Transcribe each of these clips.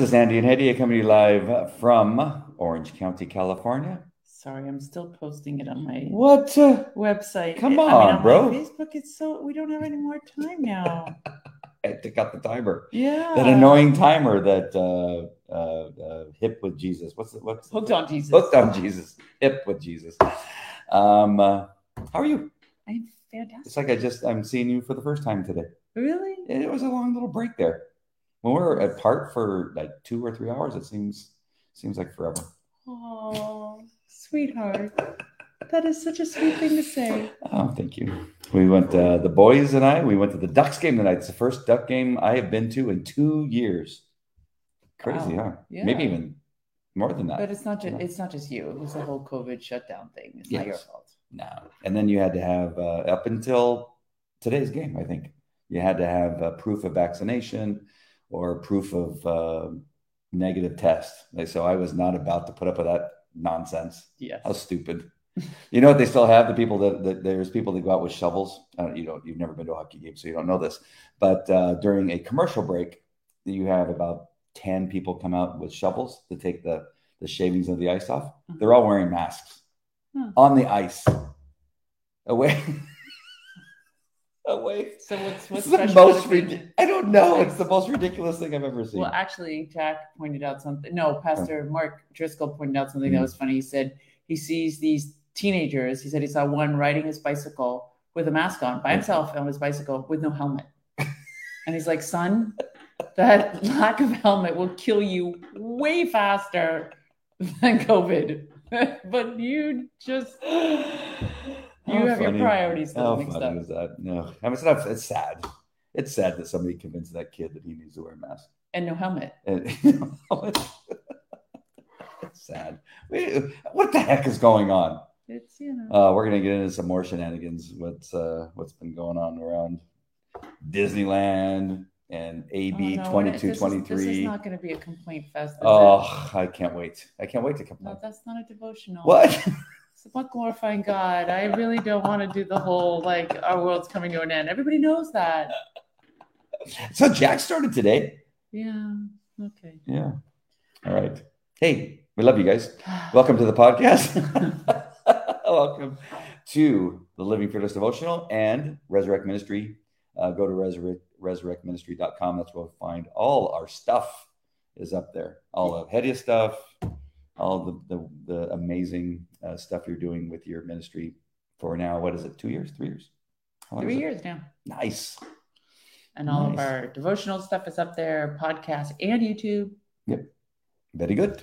Hello, is Andy and Hetty coming to you live from Orange County, California. Sorry, I'm still posting it on my What? Website. Come I mean, on, on bro. Facebook, it's so we don't have any more time now. I had to cut the timer. yeah. That annoying timer that uh, uh, uh, hip with Jesus. What's it? What's Hooked on Jesus. Hooked on Jesus. Hip with Jesus. Um, uh, how are you? I'm fantastic. It's like I just I'm seeing you for the first time today. Really? It was a long little break there. When we're apart for like two or three hours, it seems seems like forever. Oh, sweetheart. That is such a sweet thing to say. Oh, thank you. We went, uh, the boys and I, we went to the Ducks game tonight. It's the first Duck game I have been to in two years. Crazy, Wow. huh? Yeah. Maybe even more than that. But it's not just Yeah. it's not just you. It was the whole COVID shutdown thing. It's not your fault. no. And then you had to have, uh, up until today's game, I think, you had to have uh, proof of vaccination or proof of uh, negative test. Like, So I was not about to put up with that nonsense. Yes. How stupid. You know what they still have? The people that, that there's people that go out with shovels. Don't, you don't, you've never been to a hockey game, so you don't know this. But uh, during a commercial break, you have about 10 people come out with shovels to take the, the shavings of the ice off. They're all wearing masks Huh. on the ice. Away. Away. So what's what's the most ridiculous. I don't know. It's the most ridiculous thing I've ever seen. Well, actually, Jack pointed out something. No, Pastor Mark Driscoll pointed out something Mhm. that was funny. He said he sees these teenagers. He said he saw one riding his bicycle with a mask on by himself on his bicycle with no helmet. And he's like, son, that lack of helmet will kill you way faster than COVID. but you just, you have your funny. priorities still How mixed funny up. is that? No, I mean, it's not. It's sad. It's sad that somebody convinced that kid that he needs to wear a mask. And no helmet. And, it's sad. What the heck is going on? It's, you know. Uh, we're gonna get into some more shenanigans. What's uh, what's been going on around Disneyland and AB Oh, no, twenty this is- This is not going to be a complaint fest. is it? Oh, I can't wait! I can't wait to complain. No, that's not a devotional. What? About glorifying God. I really don't want to do the whole like our world's coming to an end. Everybody knows that. so Jack started today. Yeah. Okay. Yeah. All right. Hey, we love you guys. Welcome to the podcast. Welcome to the Living Fearless Devotional and Resurrect Ministry. Uh, go to resurrect, resurrectministry.com. That's where you'll find all our stuff is up there. All of Hedia stuff, all the, the, the amazing uh, stuff you're doing with your ministry for now. What is it? Two years? Three years? Three years now. Nice. And all of our devotional stuff is up there, podcast and YouTube. Yep. Very good.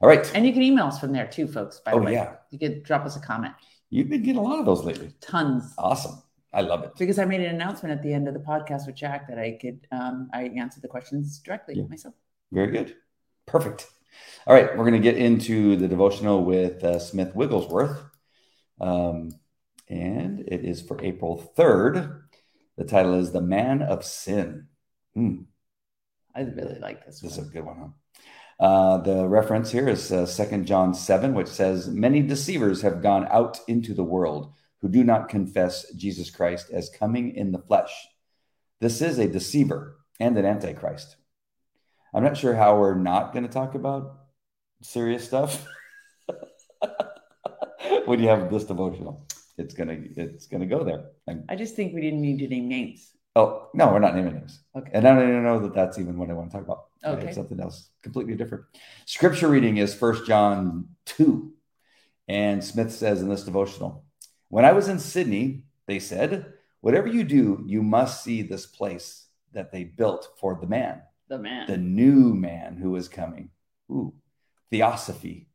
All right. And you can email us from there too, folks. By the Oh, way. yeah. You could drop us a comment. You've been getting a lot of those lately. Tons. Awesome. I love it. Because I made an announcement at the end of the podcast with Jack that I could um, I answer the questions directly Yeah. myself. Very good. Perfect. All right, we're going to get into the devotional with uh, Smith Wigglesworth. Um, and it is for April 3rd. The title is The Man of Sin. Hmm, I really like this this is a good one, huh? Uh, the reference here is uh, 2 John 7, which says, Many deceivers have gone out into the world who do not confess Jesus Christ as coming in the flesh. This is a deceiver and an antichrist. I'm not sure how we're not going to talk about serious stuff when you have this devotional. It's gonna it's gonna go there. And- I just think we didn't need to name names. oh no, we're not naming names. Okay. And I don't even know that that's even what I want to talk about. Okay. something else completely different. Scripture reading is First John 2. And Smith says in this devotional, when I was in Sydney, they said, whatever you do, you must see this place that they built for the man, The man. the new man who is coming. Ooh, theosophy,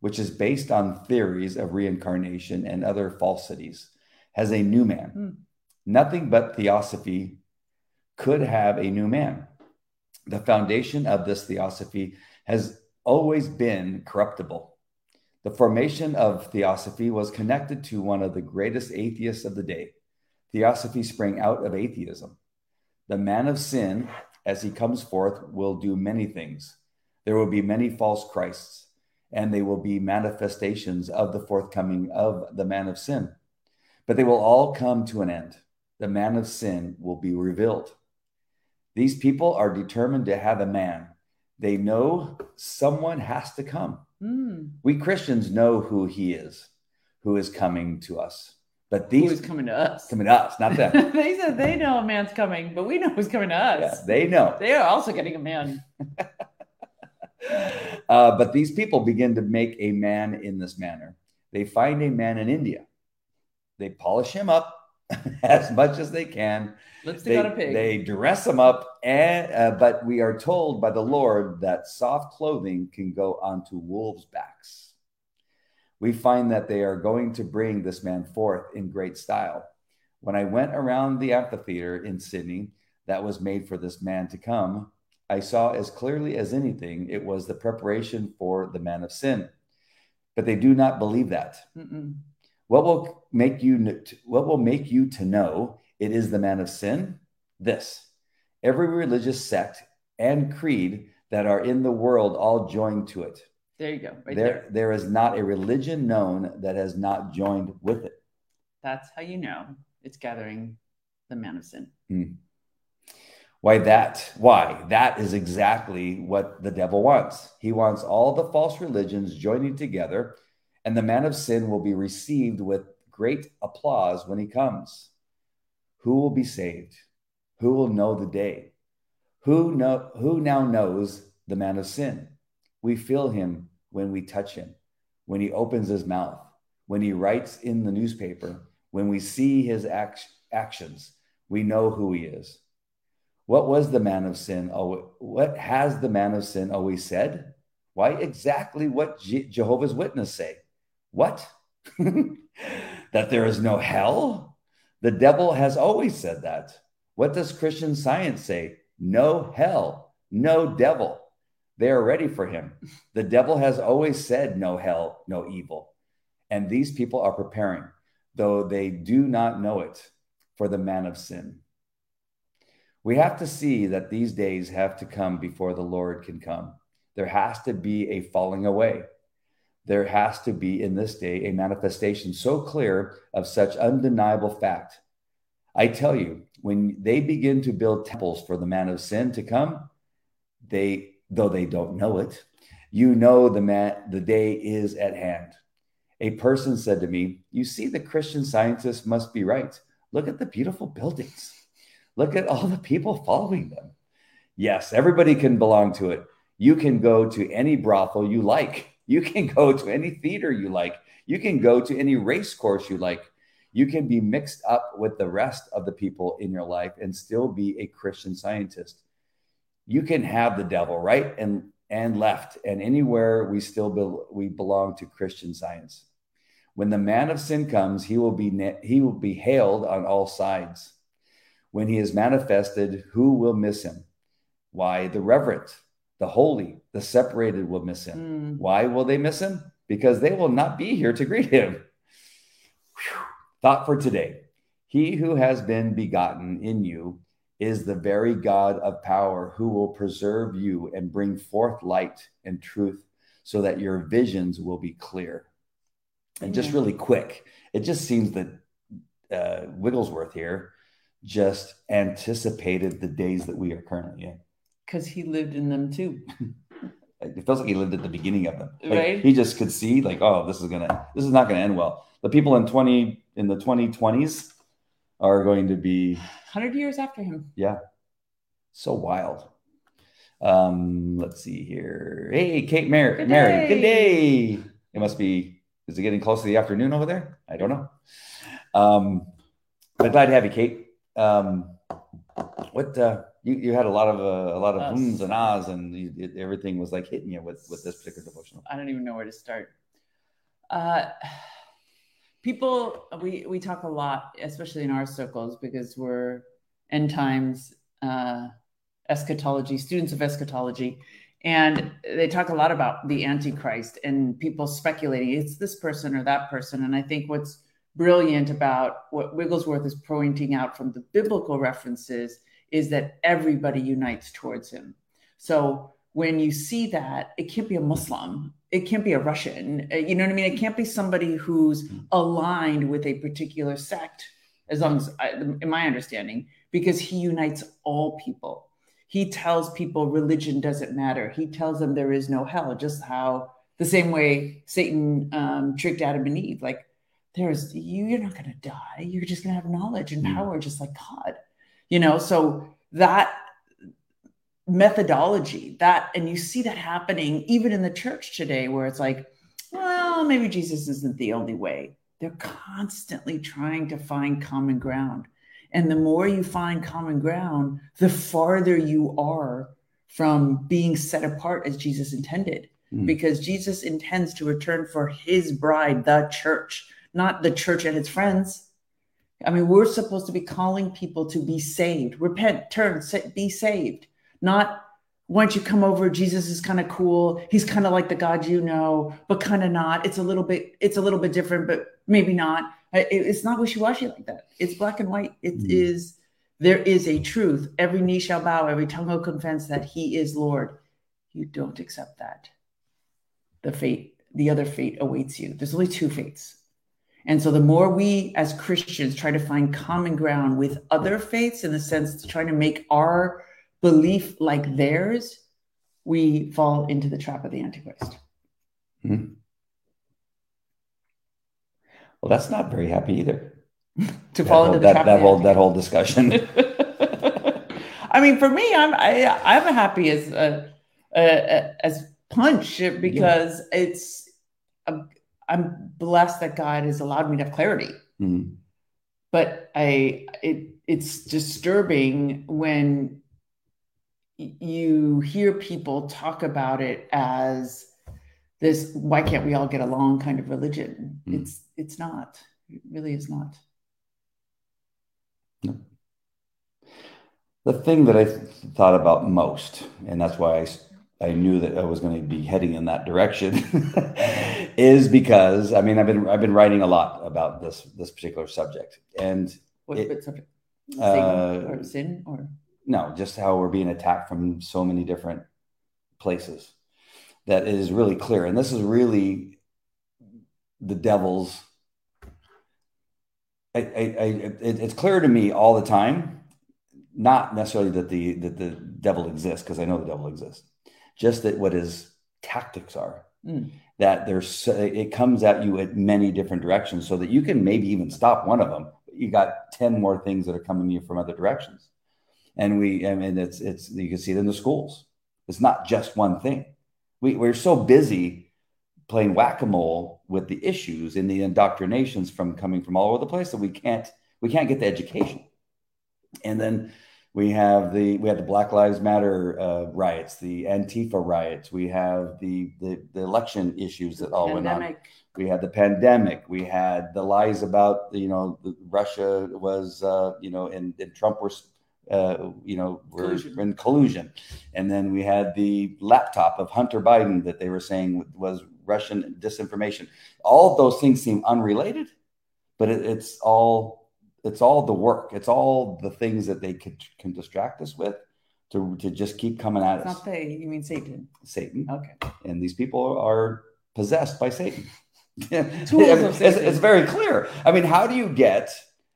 which is based on theories of reincarnation and other falsities, has a new man. Hmm. Nothing but theosophy could have a new man. The foundation of this theosophy has always been corruptible. The formation of theosophy was connected to one of the greatest atheists of the day. Theosophy sprang out of atheism. The man of sin, as he comes forth, will do many things. There will be many false Christs, and they will be manifestations of the forthcoming of the man of sin. But they will all come to an end. The man of sin will be revealed. These people are determined to have a man They know someone has to come. Mm. We Christians know who he is, who is coming to us. But these is coming to us? coming to us, not them. they said they know a man's coming, but we know who's coming to us. yeah, they know. They are also getting a man. Uh, but these people begin to make a man in this manner. They find a man in India. They polish him up as much as they can. Lipstick They, on a pig. they dress him up, and uh, but we are told by the Lord that soft clothing can go onto wolves' backs. We find that they are going to bring this man forth in great style. When I went around the amphitheater in Sydney that was made for this man to come, I saw as clearly as anything it was the preparation for the man of sin. But they do not believe that. Mm-mm. What will make you what will make you to know it is the man of sin? This. Every religious sect and creed that are in the world all join to it. There you go. Right there, there. there is not a religion known that has not joined with it. That's how you know it's gathering the man of sin. Hmm. Why that? Why? That is exactly what the devil wants. He wants all the false religions joining together, and the man of sin will be received with great applause when he comes. Who will be saved? Who will know the day? Who know who now knows the man of sin? We feel him when we touch him, when he opens his mouth, when he writes in the newspaper, when we see his act- actions, we know who he is. What was the man of sin? al- What has the man of sin always said? Why exactly what Je- Jehovah's Witness say? What? that there is no hell? The devil has always said that. What does Christian science say? No hell, no devil. They are ready for him. The devil has always said no hell, no evil. And these people are preparing, though they do not know it, for the man of sin. We have to see that these days have to come before the Lord can come. There has to be a falling away. There has to be in this day a manifestation so clear of such undeniable fact. I tell you, when they begin to build temples for the man of sin to come, they, though they don't know it, you know the man, the day is at hand. A person said to me, You see, the Christian scientists must be right. Look at the beautiful buildings. Look at all the people following them. Yes, everybody can belong to it. You can go to any brothel you like. You can go to any theater you like. You can go to any race course you like. You can be mixed up with the rest of the people in your life and still be a Christian scientist. You can have the devil right and and left and anywhere we still be, we belong to Christian science. When the man of sin comes, he will be he will be hailed on all sides. When he is manifested, who will miss him? Why, the reverent, the holy, the separated will miss him. Mm. Why will they miss him? Because they will not be here to greet him. Whew. Thought for today He who has been begotten in you is the very God of power who will preserve you and bring forth light and truth so that your visions will be clear. And just really quick, it just seems that uh, Wigglesworth here just anticipated the days that we are currently in. Because he lived in them too. It feels like he lived at the beginning of them. Like, Right. He just could see, like, oh, this is gonna, this is not gonna end well. The people in twenty in the twenty twenties are going to be, 100 years after him. yeah, so wild. Um, let's see here. Hey, Kate Mary, Good Mary, good day. It must be. Is it getting close to the afternoon over there? I don't know. Um, but glad to have you, Kate. Um, what uh, you you had a lot of uh, a lot of ums and ahs, and you, it, everything was like hitting you with with this particular devotional. I don't even know where to start. Uh, people, we we talk a lot, especially in our circles, because we're end times uh, eschatology students of eschatology, and they talk a lot about the Antichrist and people speculating it's this person or that person. And I think what's brilliant about what Wigglesworth is pointing out from the biblical references is that everybody unites towards him. So when you see that, it can't be a Muslim, it can't be a Russian, uh, you know what I mean? It can't be somebody who's aligned with a particular sect, as long as, I, in my understanding, because he unites all people. He tells people religion doesn't matter. He tells them there is no hell, just how the same way Satan um, tricked Adam and Eve. Like, there's you, you're not going to die. You're just going to have knowledge and Mm. power, just like God. You know, so that methodology, that, and you see that happening even in the church today, where it's like, well, maybe Jesus isn't the only way. They're constantly trying to find common ground. And the more you find common ground, the farther you are from being set apart as Jesus intended. Mm. Because Jesus intends to return for his bride, the church, not the church and its friends. I mean, we're supposed to be calling people to be saved, repent, turn, be saved. Not once you come over, Jesus is kind of cool. He's kind of like the God you know, but kind of not. It's a little bit, it's a little bit different, but maybe not. It- It's not wishy-washy like that. It's black and white. It Mm. is. there is a truth. Every knee shall bow, every tongue will confess that he is Lord. You don't accept that. The fate, the other fate awaits you. There's only two fates. And so the more we as Christians try to find common ground with other faiths in the sense to trying to make our belief like theirs, we fall into the trap of the Antichrist. Well, that's not very happy either. To That fall whole, into the that, trap that of whole that whole discussion. I mean, for me, I'm I, I'm happy as uh, uh, as punch because it's I'm, I'm blessed that God has allowed me to have clarity. Mhm. But I it it's disturbing when you hear people talk about it as this why can't we all get along kind of religion? Mm. it's it's not. It really is not. The thing that I th- thought about most, and that's why i i knew that I was going to be heading in that direction, is because I mean I've been I've been writing a lot about this this particular subject, and what, It- subject? Uh, or sin or no, just how we're being attacked from so many different places. That is really clear, and this is really the devil's. I, I, I it, it's clear to me all the time, not necessarily that the that the devil exists because I know the devil exists, just that what his tactics are. Mm. That there's it comes at you at many different directions, so that you can maybe even stop one of them. You got ten more things that are coming to you from other directions and we i mean it's it's you can see it in the schools. It's not just one thing. We, we're so busy playing whack-a-mole with the issues and the indoctrinations from coming from all over the place that we can't we can't get the education. And then we have the we have the black lives matter uh, riots the antifa riots. We have the the, the election issues that all went on. We had the pandemic. We had the lies about you know russia was uh, you know and, and trump was uh, you know were Collusion. in collusion and then we had the laptop of hunter biden that they were saying was russian disinformation all of those things seem unrelated but it, it's all it's all the work it's all the things that they could, can distract us with to, to just keep coming at it's us not they you mean satan satan okay and these people are possessed by Satan. It's, it's very clear. I mean, how do you get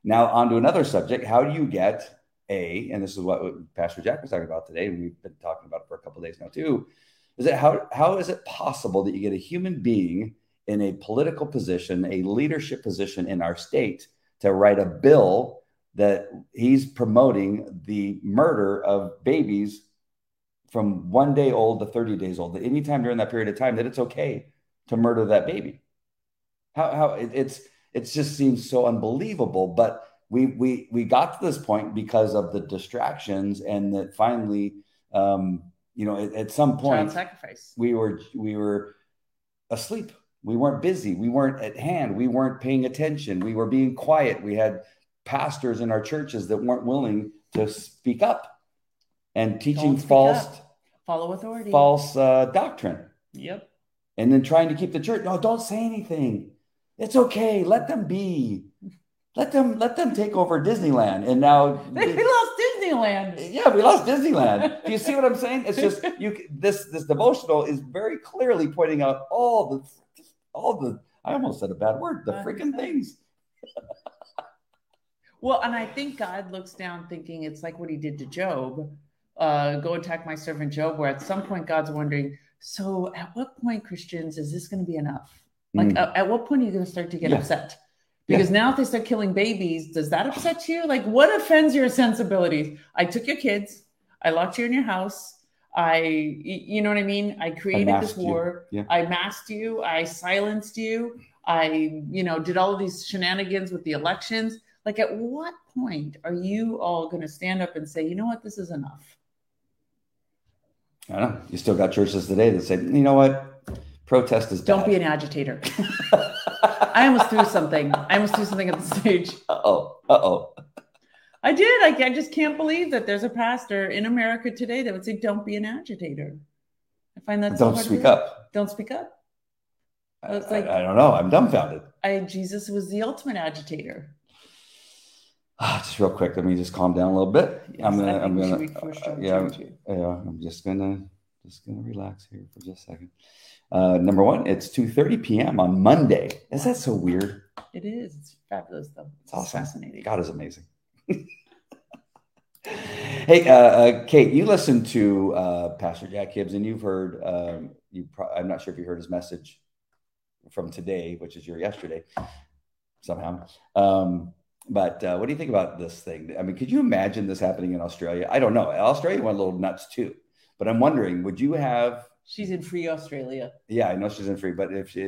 now onto another subject? How do you get a, and this is what Pastor Jack was talking about today, and we've been talking about it for a couple days now too. Is that how how is it possible that you get a human being in a political position, a leadership position in our state, to write a bill that he's promoting the murder of babies from one day old to 30 days old, that anytime during that period of time that it's okay to murder that baby. How, how it, it's, it just seems so unbelievable, but we, we, we got to this point because of the distractions and that finally, um, you know, at, at some point sacrifice we were, we were asleep. We weren't busy. We weren't at hand. We weren't paying attention. We were being quiet. We had pastors in our churches that weren't willing to speak up and teaching false up. follow authority false uh, doctrine yep and then trying to keep the church no don't say anything it's okay let them be let them let them take over disneyland and now we lost disneyland yeah we lost disneyland do you see what i'm saying it's just you this this devotional is very clearly pointing out all the all the i almost said a bad word the freaking things Well, and I think God looks down thinking it's like what he did to Job. uh, go attack my servant Job, where at some point God's wondering, so at what point, Christians, is this going to be enough? Like, Mm. at, at what point are you going to start to get Yeah. upset? Because now if they start killing babies, does that upset you? Like, what offends your sensibilities? I took your kids, I locked you in your house. I, you know what I mean? I created this war. Yeah. I masked you. I silenced you. I, you know, did all of these shenanigans with the elections. Like, at what point are you all going to stand up and say, you know what, this is enough? I don't know. You still got churches today that say, you know what, protest is Don't bad. be an agitator. I almost threw something. I almost threw something at the stage. uh oh, uh oh. I did. I, I just can't believe that there's a pastor in America today that would say, "Don't be an agitator." I find that Don't hard speak up. Don't speak up. I, like- I, I don't know. I'm dumbfounded. I Jesus was the ultimate agitator. Ah, just real quick, let me just calm down a little bit. I'm gonna, I'm gonna, John yeah, yeah, I'm just gonna, just gonna relax here for just a second. Uh, number one, it's 2:30 p.m. on Monday. Is that so weird? It is. It's fabulous, though. It's awesome. fascinating. God is amazing. hey, uh, uh, Kate, you listened to uh, Pastor Jack Hibbs, and you've heard. Um, you, pro- I'm not sure if you heard his message from today, which is your yesterday, somehow. Um, but uh, what do you think about this thing? I mean, could you imagine this happening in Australia? I don't know. Australia went a little nuts too, but I'm wondering, would you have? She's in free Australia. Yeah, I know she's in free, but if she,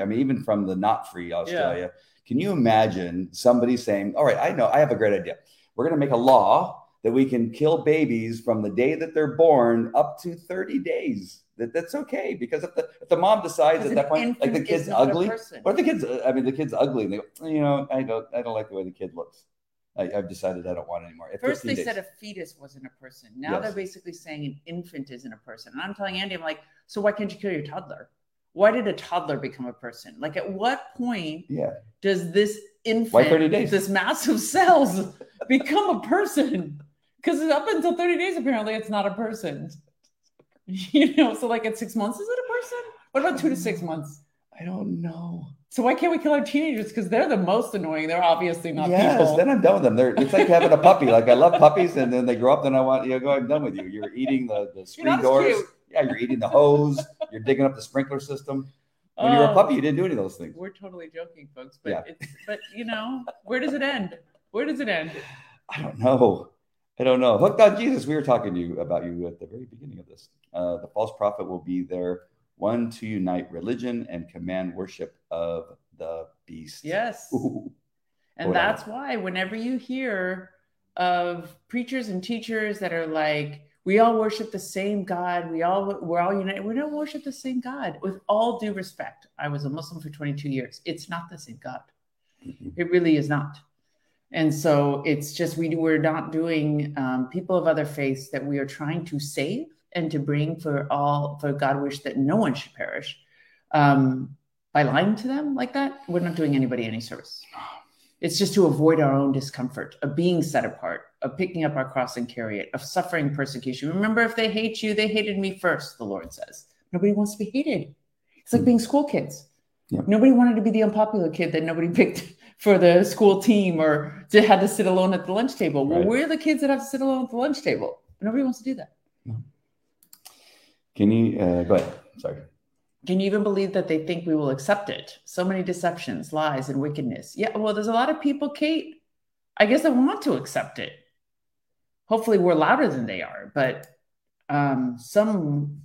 I mean, even from the not free Australia, can you imagine somebody saying, "All right, I know, I have a great idea. We're going to make a law that we can kill babies from the day that they're born up to 30 days. That that's okay because if the if the mom decides at that point, like the kid's is not a ugly, or the kid's? I mean, the kid's ugly, and they go, you know, I don't, I don't like the way the kid looks. I, I've decided I don't want it anymore. At First, they days. said a fetus wasn't a person. Now Yes. they're basically saying an infant isn't a person. And I'm telling Andy, I'm like, so why can't you kill your toddler? Why did a toddler become a person? Like, at what point yeah, does this infant, Why 30 days? this massive cells, become a person? Because up until 30 days, apparently, it's not a person. You know, so like at six months, is it a person? What about two to six months? I don't know. So why can't we kill our teenagers? Because they're the most annoying. They're obviously not yes, people. then I'm done with them. They're it's like having a puppy. Like I love puppies, and then they grow up. Then I want you know, go. I'm done with you. You're eating the the screen doors. cute. Yeah, you're eating the hose. You're digging up the sprinkler system. When you were a Oh. puppy, you didn't do any of those things. We're totally joking, folks. But Yeah. it's but you know, where does it end? Where does it end? I don't know. I don't know. Hooked on Jesus. We were talking to you about you at the very beginning of this. Uh, the false prophet will be there, one to unite religion and command worship of the beast. Yes. Ooh. And that's why whenever you hear of preachers and teachers that are like, we all worship the same God, we all we're all united, we don't worship the same God. With all due respect, I was a Muslim for 22 years. It's not the same God. Mhm. It really is not. And so it's just we we're not doing um, people of other faiths that we are trying to save and to bring for all for God wish that no one should perish. Um, by lying to them like that, we're not doing anybody any service. It's just to avoid our own discomfort of being set apart, of picking up our cross and carry it, of suffering persecution. Remember, if they hate you, they hated me first, the Lord says. Nobody wants to be hated. It's like being school kids. Yeah. Nobody wanted to be the unpopular kid that nobody picked for the school team or to had to sit alone at the lunch table. Well, Right. we're the kids that have to sit alone at the lunch table. Nobody wants to do that. Can you uh, go ahead? Sorry. Can you even believe that they think we will accept it? So many deceptions, lies, and wickedness. Yeah, well, there's a lot of people, Kate, I guess, that want to accept it. Hopefully, we're louder than they are, but um, some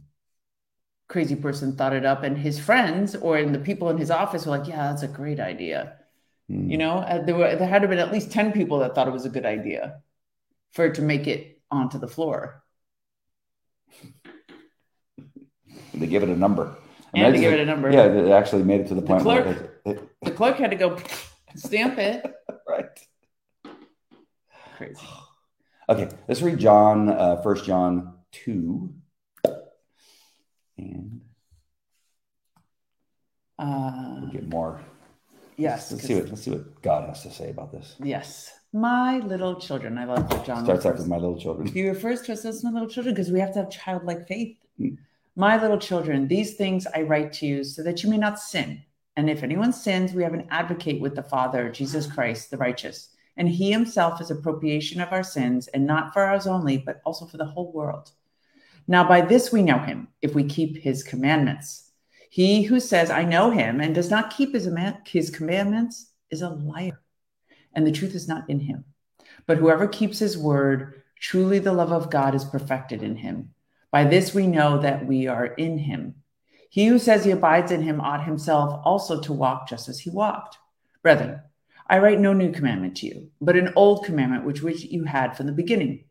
crazy person thought it up, and his friends or in the people in his office were like, "Yeah, that's a great idea." Hmm. You know, uh, there were there had to have been at least ten people that thought it was a good idea for it to make it onto the floor. They give it a number. And to give it- a number. Yeah, it actually made it to the The point where clerk. it- it- The clerk had to go stamp it. right. Crazy. Okay, let's read John, uh, 1 John 2. And Uh, we'll get more. yes. let's see what let's see what God has to say about this. Yes. My little children. I love John Starts out with my little children. He refers to us as my little children because we have to have childlike faith. Mm. My little children, these things I write to you so that you may not sin. And if anyone sins, we have an advocate with the Father, Jesus Christ, the righteous. and he himself is a propitiation of our sins, and not for ours only, but also for the whole world. Now, by this we know him, if we keep his commandments. He who says, I know him, and does not keep his, his commandments is a liar, and the truth is not in him. But whoever keeps his word, truly the love of God is perfected in him. By this we know that we are in him. He who says he abides in him ought himself also to walk just as he walked. Brethren, I write no new commandment to you, but an old commandment which, which you had from the beginning.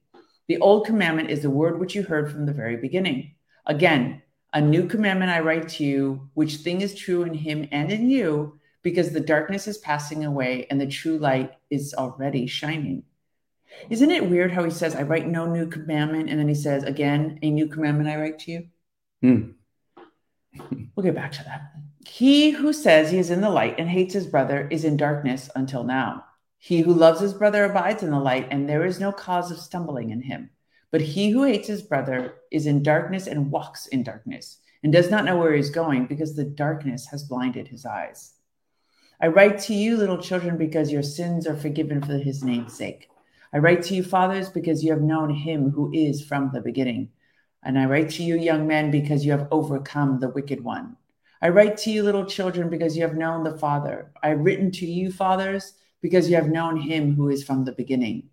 The old commandment is the word which you heard from the very beginning. Again, a new commandment I write to you, which thing is true in him and in you, because the darkness is passing away and the true light is already shining. Isn't it weird how he says, I write no new commandment, and then he says, again, a new commandment I write to you? Hmm. we'll get back to that. He who says he is in the light and hates his brother is in darkness until now. He who loves his brother abides in the light, and there is no cause of stumbling in him. But he who hates his brother is in darkness and walks in darkness, and does not know where he is going, because the darkness has blinded his eyes. I write to you, little children, because your sins are forgiven for his name's sake. I write to you, fathers, because you have known him who is from the beginning. And I write to you, young men, because you have overcome the wicked one. I write to you, little children, because you have known the Father. I've written to you, fathers, because you have known him who is from the beginning.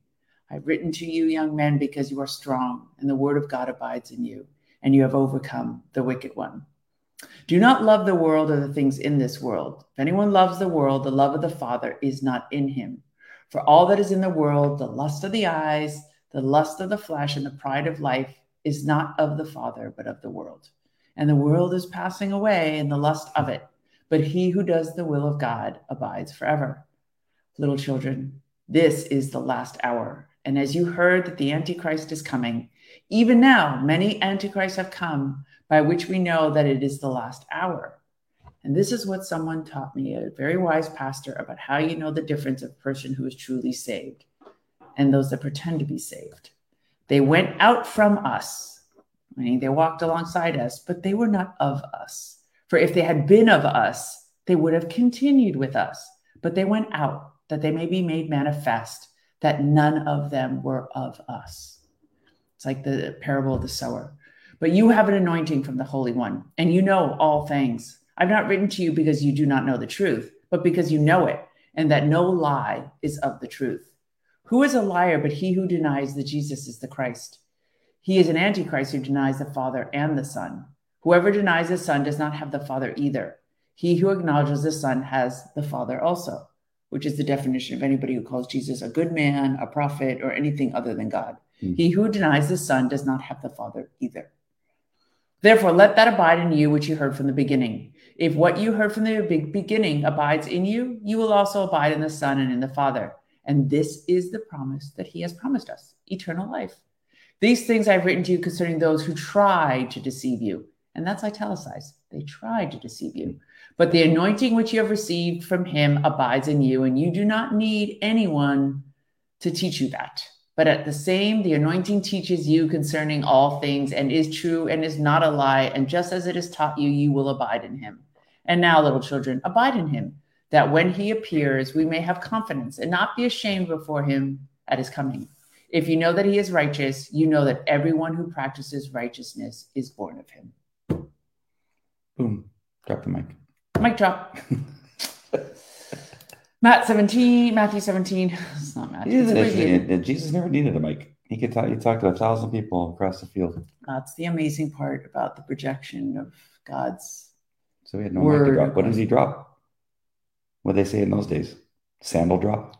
I've written to you, young men, because you are strong, and the word of God abides in you, and you have overcome the wicked one. Do not love the world or the things in this world. If anyone loves the world, the love of the Father is not in him. For all that is in the world, the lust of the eyes, the lust of the flesh, and the pride of life is not of the Father, but of the world. And the world is passing away and the lust of it. But he who does the will of God abides forever. Little children, this is the last hour. And as you heard that the Antichrist is coming, even now many Antichrists have come, by which we know that it is the last hour. And this is what someone taught me, a very wise pastor, about how you know the difference of a person who is truly saved and those that pretend to be saved. They went out from us, meaning they walked alongside us, but they were not of us. For if they had been of us, they would have continued with us. But they went out that they may be made manifest that none of them were of us. It's like the parable of the sower. But you have an anointing from the Holy One, and you know all things. I've not written to you because you do not know the truth, but because you know it, and that no lie is of the truth. Who is a liar but he who denies that Jesus is the Christ? He is an antichrist who denies the Father and the Son. Whoever denies the Son does not have the Father either. He who acknowledges the Son has the Father also, which is the definition of anybody who calls Jesus a good man, a prophet, or anything other than God. Mm-hmm. He who denies the Son does not have the Father either. Therefore, let that abide in you which you heard from the beginning. If what you heard from the beginning abides in you, you will also abide in the Son and in the Father. And this is the promise that he has promised us eternal life. These things I've written to you concerning those who try to deceive you. And that's italicized. They tried to deceive you. But the anointing which you have received from him abides in you, and you do not need anyone to teach you that. But at the same, the anointing teaches you concerning all things and is true and is not a lie. And just as it is taught you, you will abide in him. And now, little children, abide in him, that when he appears, we may have confidence and not be ashamed before him at his coming. If you know that he is righteous, you know that everyone who practices righteousness is born of him. Boom. Drop the mic. Mic drop. Matt 17, Matthew 17. It's not Matthew. It's Jesus never needed a mic. He could talk, he talked to a thousand people across the field. That's the amazing part about the projection of God's. So he had no word. mic to drop. What does he drop? What did they say in those days? Sandal drop.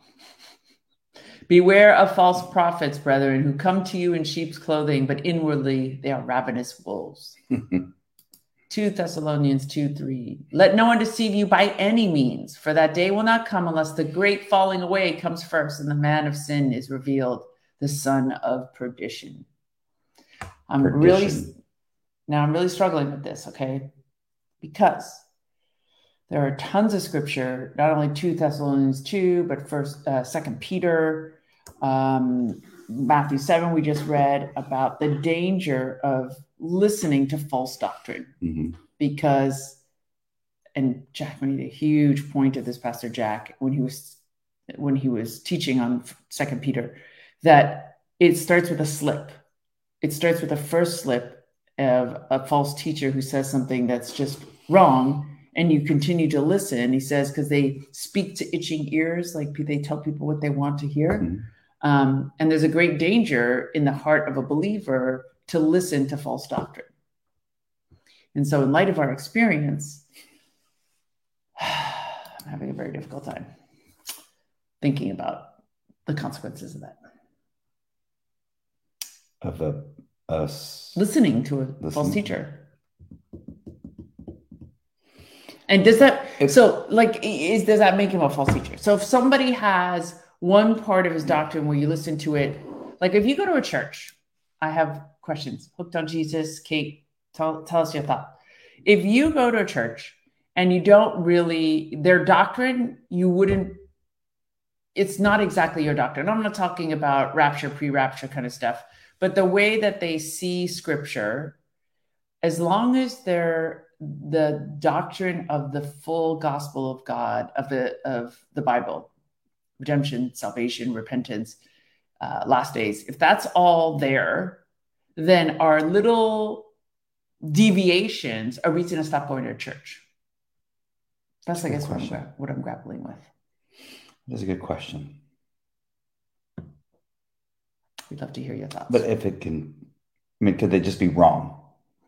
Beware of false prophets, brethren, who come to you in sheep's clothing, but inwardly they are ravenous wolves. 2 Thessalonians 2 3. Let no one deceive you by any means, for that day will not come unless the great falling away comes first and the man of sin is revealed, the son of perdition. I'm perdition. really now I'm really struggling with this, okay? Because there are tons of scripture, not only 2 Thessalonians 2, but first uh, second Peter, um, Matthew 7 we just read about the danger of listening to false doctrine mm-hmm. because and Jack made a huge point of this, Pastor Jack, when he was when he was teaching on Second Peter that it starts with a slip. It starts with a first slip of a false teacher who says something that's just wrong and you continue to listen. He says because they speak to itching ears like they tell people what they want to hear. Mhm. um, and there's a great danger in the heart of a believer to listen to false doctrine. And so in light of our experience i'm having a very difficult time thinking about the consequences of that. Of a, a s- listening to a false teacher. And does that If- so like is does that make him a false teacher? So if somebody has one part of his doctrine where you listen to it, like if you go to a church, I have questions. Hooked on Jesus, Kate, tell, tell us your thought. If you go to a church and you don't really their doctrine, you wouldn't it's not exactly your doctrine. I'm not talking about rapture, pre-rapture kind of stuff, but the way that they see scripture, as long as they're the doctrine of the full gospel of God, of the of the Bible, redemption, salvation, repentance, uh, last days, if that's all there, then our little deviations are reason to stop going to church. That's, I guess, what I'm, what I'm grappling with. That's a good question. We'd love to hear your thoughts. But if it can, I mean, could they just be wrong?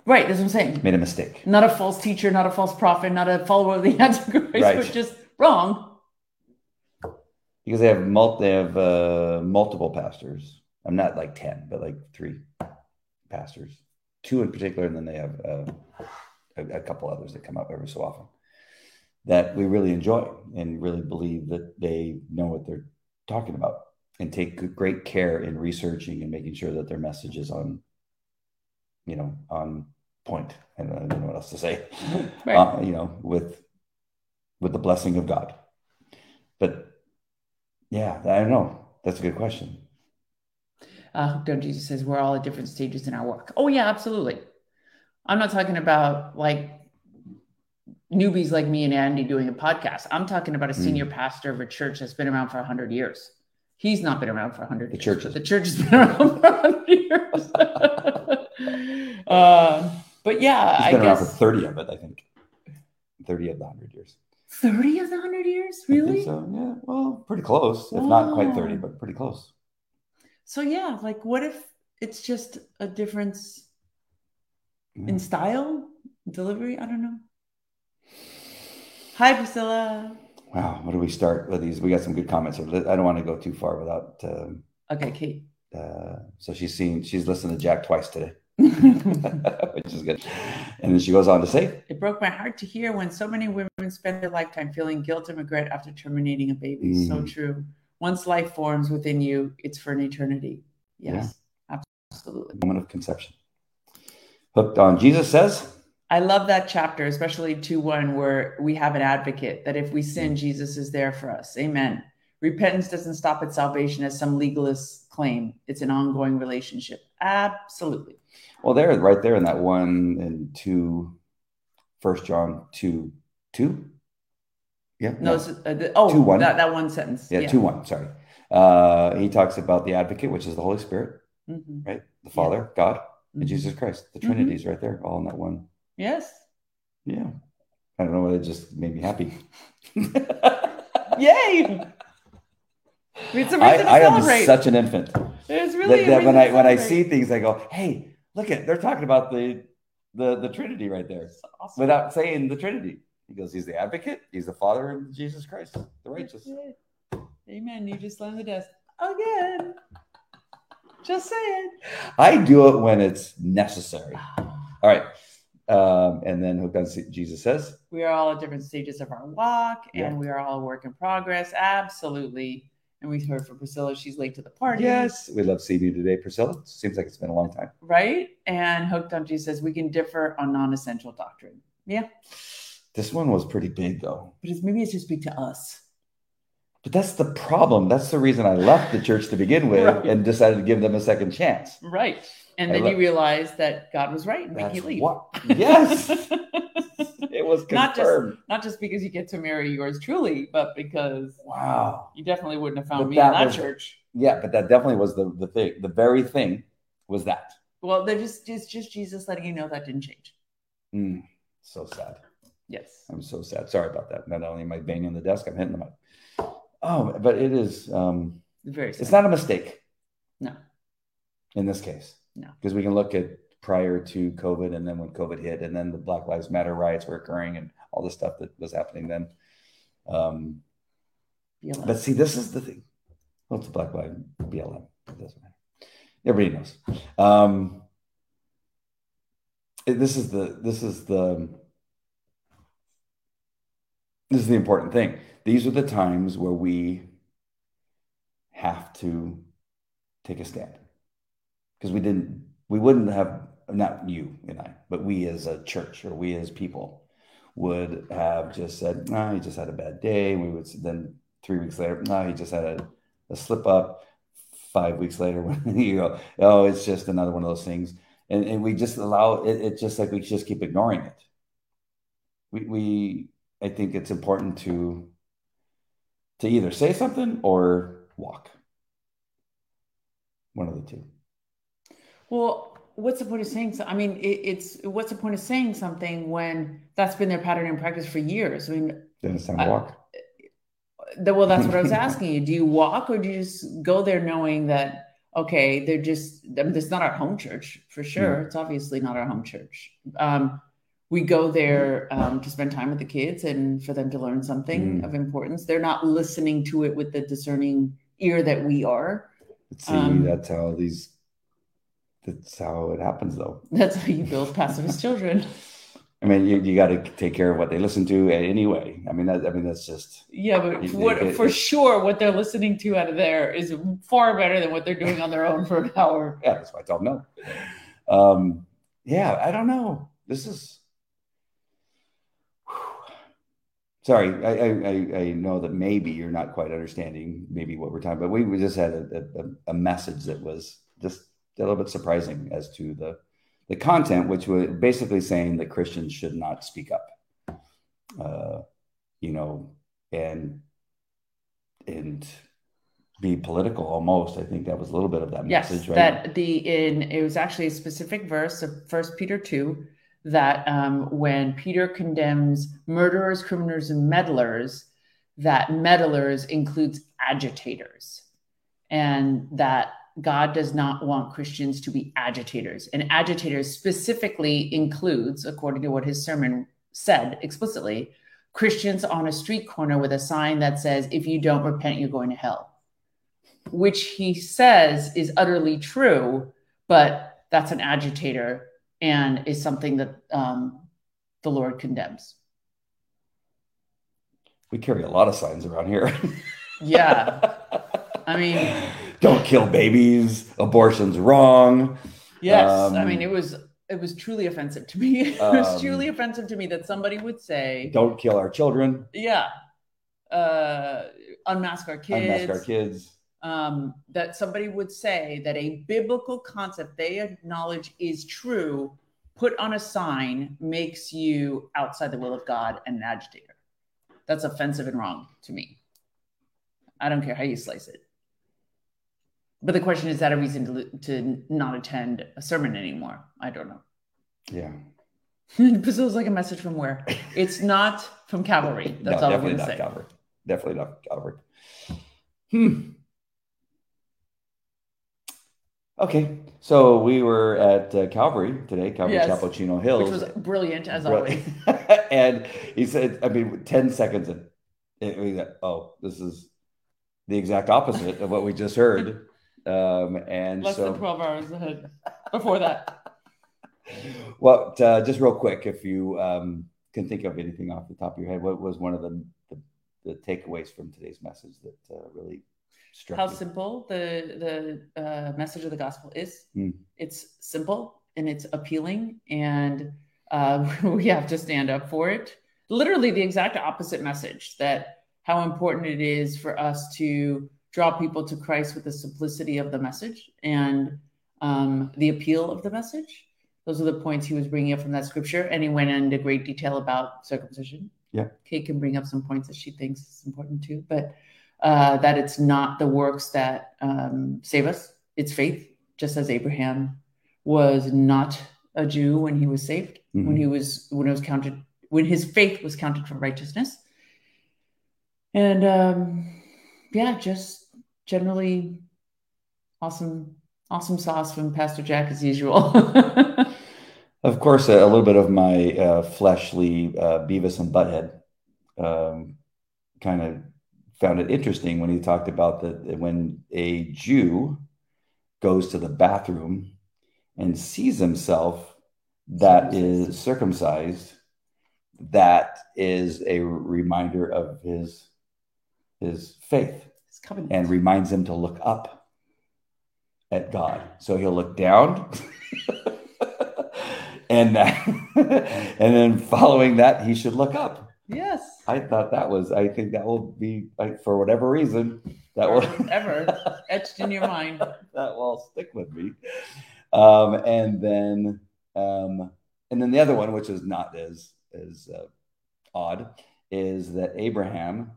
right, that's what I'm saying. Made a mistake. Not a false teacher, not a false prophet, not a follower of the Antichrist, Right. but just wrong. Because they have mul- they have uh, multiple pastors. I'm not like ten, but like three pastors, two in particular, and then they have uh, a, a couple others that come up every so often that we really enjoy and really believe that they know what they're talking about and take great care in researching and making sure that their message is on, you know, on point. Don't, I don't know what else to say. Right. uh, you know, with with the blessing of God. But yeah, I don't know. That's a good question. Uh, Hooked on Jesus says we're all at different stages in our work. Oh yeah, absolutely. I'm not talking about like newbies like me and Andy doing a podcast. I'm talking about a Mm. senior pastor of a church that's been around for 100 years. He's not been around for 100 The church is. the church has been around for 100 years. uh, but yeah, He's I been around for guess 30 of it, I think. 30 of the 100 years. 30 of the 100 years, really? so, yeah. Well, pretty close. If not quite 30, but pretty close. So yeah, like what if it's just a difference in style, delivery? I don't know. Hi, Priscilla. Wow. What do we start with these? We got some good comments here. I don't want to go too far without. Um, Okay, Kate. uh, so she's seen, she's listened to Jack twice today, which is good. And then she goes on to say, It broke my heart to hear when so many women spend their lifetime feeling guilt and regret after terminating a baby. So Mm. true. Once life forms within you, it's for an eternity. Yes, absolutely. moment of conception. Hooked on Jesus says, I love that chapter, especially 2 1, where we have an advocate that if we sin, Jesus is there for us. Amen. Repentance doesn't stop at salvation as some legalists claim, it's an ongoing relationship. Absolutely. Well, there, right there in that one and two, First John two, two, yeah, No, it's, uh, the, oh, 2, 1. That, that one sentence. yeah, two one. Sorry, uh, he talks about the Advocate, which is the Holy Spirit, Mhm. right? The Father, God, and Mhm. Jesus Christ. The. Trinity is right there, all in that one. Yes. Yeah, I don't know whether it just made me happy. Yay. It's a reason I, to I am such an infant it's really that, that when I when I see things, I go, "Hey, look at they're talking about the the the Trinity right there." Awesome. without saying the Trinity. He goes, He's the advocate, He's the Father of Jesus Christ, the righteous. Amen. You just slammed the desk again. Just saying. I do it when it's necessary. Ah. All right. Um, and then Hooked on Jesus says, We are all at different stages of our walk, and Yeah. we are all a work in progress. Absolutely. And we heard from Priscilla; she's late to the party. Yes, we love seeing you today, Priscilla. Seems like it's been a long time. Right. And hooked on Jesus says we can differ on non-essential doctrine. Yeah, This one was pretty big, though. but it's maybe it's just big to us. But that's the problem. That's the reason I left the church to begin with Right. and decided to give them a second chance. Right. And then lo- you realize that God was right and make you leave. what. Yes, it was Not just- Not just because you get to marry yours truly, but because wow. you definitely wouldn't have found But me in that that was- church. Yeah, but that definitely was the the thing. The very thing was that. Well, they're just it's just Jesus letting you know that didn't change. Mm, so sad. Yes. I'm so sad. Sorry about that. Not only am I banging on the desk, I'm hitting the mic. Oh, but it is. Um, Very it's not a mistake No. in this case. No. because we can look at prior to COVID, and then when COVID hit, and then the Black Lives Matter riots were occurring, and all the stuff that was happening then. Um, BLM. but see, this is the thing. Well, it's a Black Lives BLM. It doesn't matter. Everybody knows. Um, this is the this is the this is the important thing. These are the times where we have to take a stand because we didn't we wouldn't have not you and I, but we as a church or we as people would have just said, "No, he just had a bad day." We would then three weeks later, "No, he just had a, a slip up." Five weeks later, when you go, "Oh, it's just another one of those things," and and we just allow it. It's just like we just keep ignoring it. We we I think it's important to to either say something or walk. One of the two. Well, what's the point of saying so? I mean, it, it's what's the point of saying something when that's been their pattern and practice for years? I mean, time I- walk. the, well, that's what I was asking you. Do you walk or do you just go there knowing that okay, they're just I mean, it's not our home church for sure. It's obviously not our home church. Um, we go there um, to spend time with the kids and for them to learn something Mm. of importance. They're not listening to it with the discerning ear that we are. See, um, that's how these. That's how it happens, though. That's how you build pacifist children. I mean, you, you got to take care of what they listen to anyway. I mean, that I mean that's just Yeah, but It- what, it- for it- sure, what they're listening to out of there is far better than what they're doing on their own for an hour. yeah. That's why I tell them no. Um, yeah, I don't know. This is. Sorry, I, I I I know that maybe you're not quite understanding maybe what we're talking, but we, we just had a, a, a message that was just a little bit surprising as to the the content, which was basically saying that Christians should not speak up, uh, you know, and and be political almost. I think that was a little bit of that Yes, message, right? that the in it was actually a specific verse of First Peter two that um, when Peter condemns murderers, criminals, and meddlers, that meddlers includes agitators, and that God does not want Christians to be agitators. And agitators specifically includes, according to what his sermon said explicitly, Christians on a street corner with a sign that says, "If you don't repent, you're going to hell." which he says is utterly true, but that's an agitator and is something that um, the Lord condemns. we carry a lot of signs around here. Yeah. I mean, don't kill babies. Abortion's wrong. yes. Um, I mean, it was it was truly offensive to me. it was Um, truly offensive to me that somebody would say, Don't kill our children. "Yeah, uh, unmask our kids." Unmask our kids. um, that somebody would say that a biblical concept they acknowledge is true, put on a sign, makes you outside the will of God and an agitator. That's offensive and wrong to me. I don't care how you slice it. But the question is, that a reason to, to not attend a sermon anymore? I don't know. Yeah. this was like a message from where? It's not from Calvary. That's no, all I'm going to not say. Calvary. Definitely not Calvary. Hmm. Okay, so we were at uh, Calvary today, Calvary Yes. Chapel Chino Hills. Which was brilliant as always. and he said, I mean, 10 seconds and it, got, oh, this is the exact opposite of what we just heard. Um, and Less so, than 12 hours ahead before that. well, uh, just real quick, if you um, can think of anything off the top of your head, what was one of the, the, the takeaways from today's message that uh, really struck How you? simple the the uh, message of the gospel is. Hmm. It's simple and it's appealing, and uh, we have to stand up for it. Literally, the exact opposite message that how important it is for us to draw people to Christ with the simplicity of the message and um, the appeal of the message. Those are the points he was bringing up from that scripture, and he went into great detail about circumcision. Yeah. Kate can bring up some points that she thinks is important too, but uh, that it's not the works that um, save us; it's faith, just as Abraham was not a Jew when he was saved, Mhm. when he was when it was counted when his faith was counted for righteousness. And um, yeah, just generally awesome, awesome sauce from Pastor Jack as usual. Of course, a, a little bit of my uh, fleshly uh, Beavis and Butthead um, kind of found it interesting when he talked about that when a Jew goes to the bathroom and sees himself that is Circumcised. that is a reminder of his his faith. And reminds him to look up at God. So he'll look down. and that, and then following that he should look up. yes, I thought that was I think that will be like for whatever reason that will ever etched in your mind. that will stick with me. Um, and then um, and then the other one, which is not as as uh, odd, is that Abraham,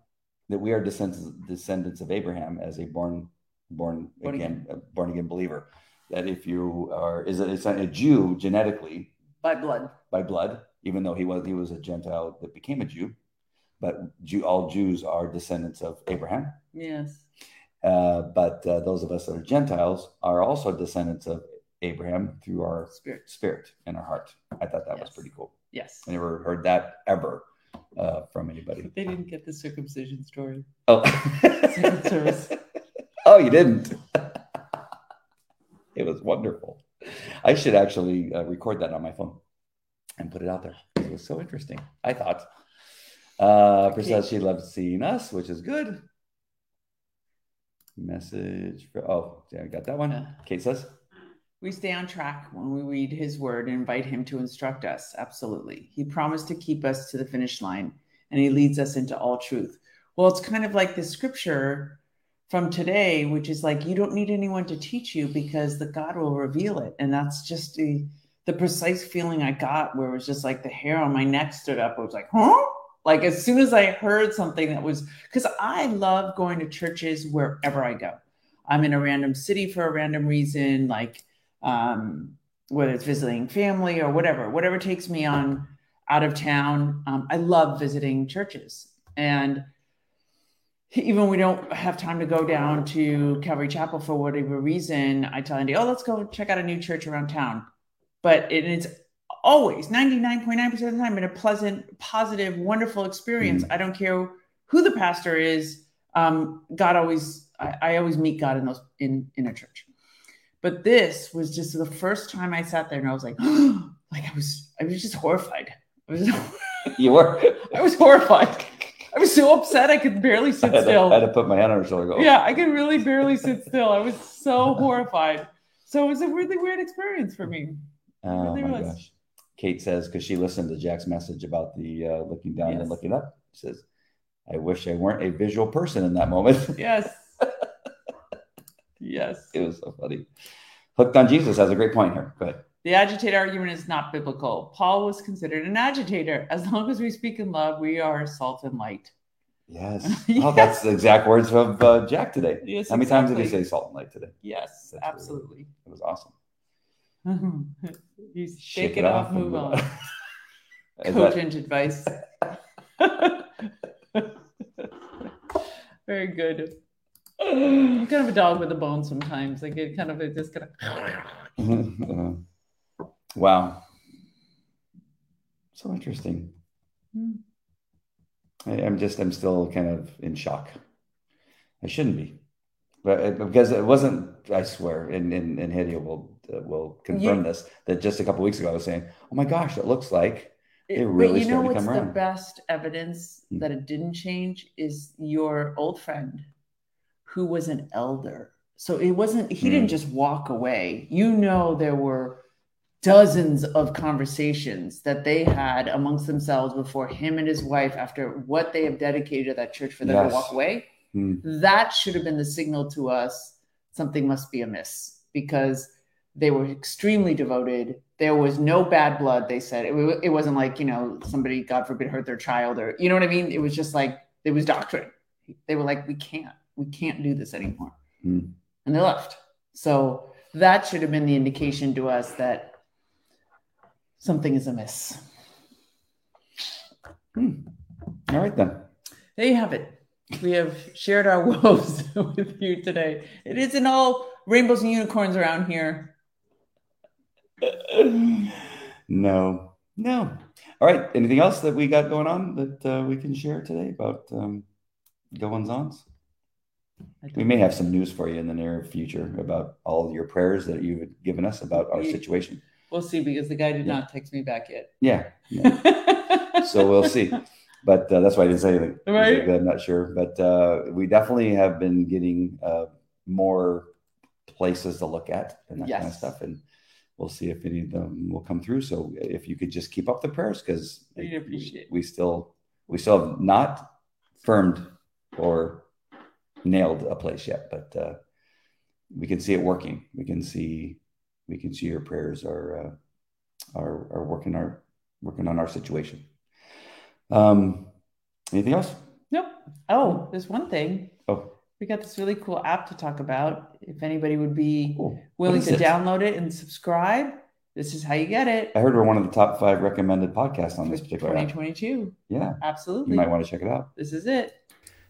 that we are descendants descendants of Abraham as a born born, Born again a born again believer. That if you are is a, a Jew genetically By blood. by blood, even though he was he was a Gentile that became a Jew, but Jew, all Jews are descendants of Abraham. Yes. Uh, but uh, those of us that are Gentiles are also descendants of Abraham through our Spirit. spirit in our heart. I thought that was pretty cool. Yes. I never heard that ever uh, from anybody. They didn't get the circumcision story. Oh, Secret Service. oh, you didn't. it was wonderful. I should actually uh, record that on my phone and put it out there. It was so interesting. I thought. Uh, Chris Okay. says she loves seeing us, which is good. Message for oh, yeah, I got that one. Yeah. Kate says. We stay on track when we read his word and invite him to instruct us. Absolutely. He promised to keep us to the finish line and he leads us into all truth. Well, it's kind of like the scripture from today, which is like you don't need anyone to teach you because the God will reveal it. And that's just the the precise feeling I got where it was just like the hair on my neck stood up. I was like, huh? Like as soon as I heard something that was because I love going to churches wherever I go. I'm in a random city for a random reason, like um, whether it's visiting family or whatever, whatever takes me on out of town. Um, I love visiting churches. And even we don't have time to go down to Calvary Chapel for whatever reason, I tell Andy, oh, let's go check out a new church around town. But it, it's always 99.9% of the time been a pleasant, positive, wonderful experience. I don't care who the pastor is. Um, God always, I, I always meet God in those in in a church. But this was just the first time I sat there and I was like, like I was, I was just horrified. I was, You were. I was horrified. I was so upset I could barely I sit had, to, I had to put my hand on her shoulder. Go, Yeah, I could really barely sit still. I was so horrified. So it was a really weird experience for me. Oh really my was. gosh. Kate says because she listened to Jack's message about the uh, looking down Yes. and looking up. She says, "I wish I weren't a visual person in that moment." Yes. yes. it was so funny. Hooked on Jesus has a great point here. Go ahead. The agitator argument is not biblical. Paul was considered an agitator. As long as we speak in love, we are salt and light. Yes. Yes. Oh, that's the exact words of uh, Jack today. Yes, How many times did he say salt and light today? Yes, That's really- absolutely. It was awesome. you Shake shake it off, move on. That- Cogent advice. Very good. I'm kind of a dog with a bone sometimes. Like it kind of it just kind of. Uh, wow. So interesting. Hmm. I, I'm just, I'm still kind of in shock. I shouldn't be, but it, because it wasn't. I swear, and and, and Hideo will uh, will confirm You- this. That just a couple weeks ago, I was saying, "Oh my gosh, it looks like It But really you know what's the around. best evidence Hmm. that it didn't change is your old friend who was an elder. So it wasn't he Hmm. didn't just walk away. You know there were dozens of conversations that they had amongst themselves before him and his wife after what they have dedicated to that church for them Yes. to walk away Hmm. that should have been the signal to us something must be amiss because they were extremely devoted there was no bad blood they said it, it wasn't like you know somebody god forbid hurt their child or you know what i mean it was just like it was doctrine they were like we can't we can't do this anymore Hmm. and they left so that should have been the indication to us that something is amiss Hmm. All right then. there you have it we have shared our woes with you today it isn't all rainbows and unicorns around here no, no. All right. Anything else that we got going on that uh, we can share today about um, goings ons? We may have some news for you in the near future about all your prayers that you've given us about our situation. We'll see because the guy did Yeah. not text me back yet. Yeah. yeah. so we'll see. But uh, that's why I didn't say anything. Right. I'm not sure. But uh, we definitely have been getting uh, more places to look at and that kind of stuff. And we'll see if any of them will come through. So if you could just keep up the prayers because it. we still we still have not firmed or nailed a place yet, but uh, we can see it working. We can see we can see your prayers are uh, are are working our working on our situation. Um, anything else? Nope. Oh, there's one thing. Oh, We got this really cool app to talk about. If anybody would be cool. willing to it? download it and subscribe, this is how you get it. I heard we're one of the top five recommended podcasts on this particular app. 2022. Yeah, Absolutely. you might want to check it out. This is it.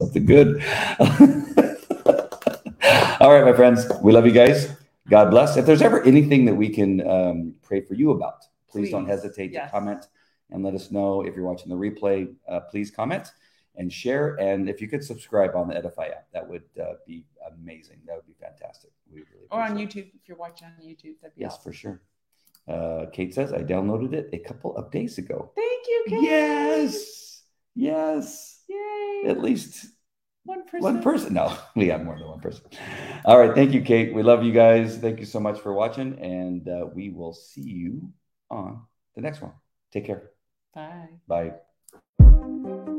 Something good. All right, my friends, we love you guys. God bless. If there's ever anything that we can um, pray for you about, please, don't hesitate Yes. to comment and let us know. If you're watching the replay, uh, please comment and share. And if you could subscribe on the Edify app, that would uh, be amazing. That would be fantastic. We really Or on. YouTube, if you're watching on YouTube, that'd be Yes, awesome. for sure. Uh, Kate says I downloaded it a couple of days ago. Thank you, Kate. Yes, yes. Yay. At least one person. one person. No, we have more than one person. All right. Thank you, Kate. We love you guys. Thank you so much for watching. And uh, we will see you on the next one. Take care. Bye. Bye.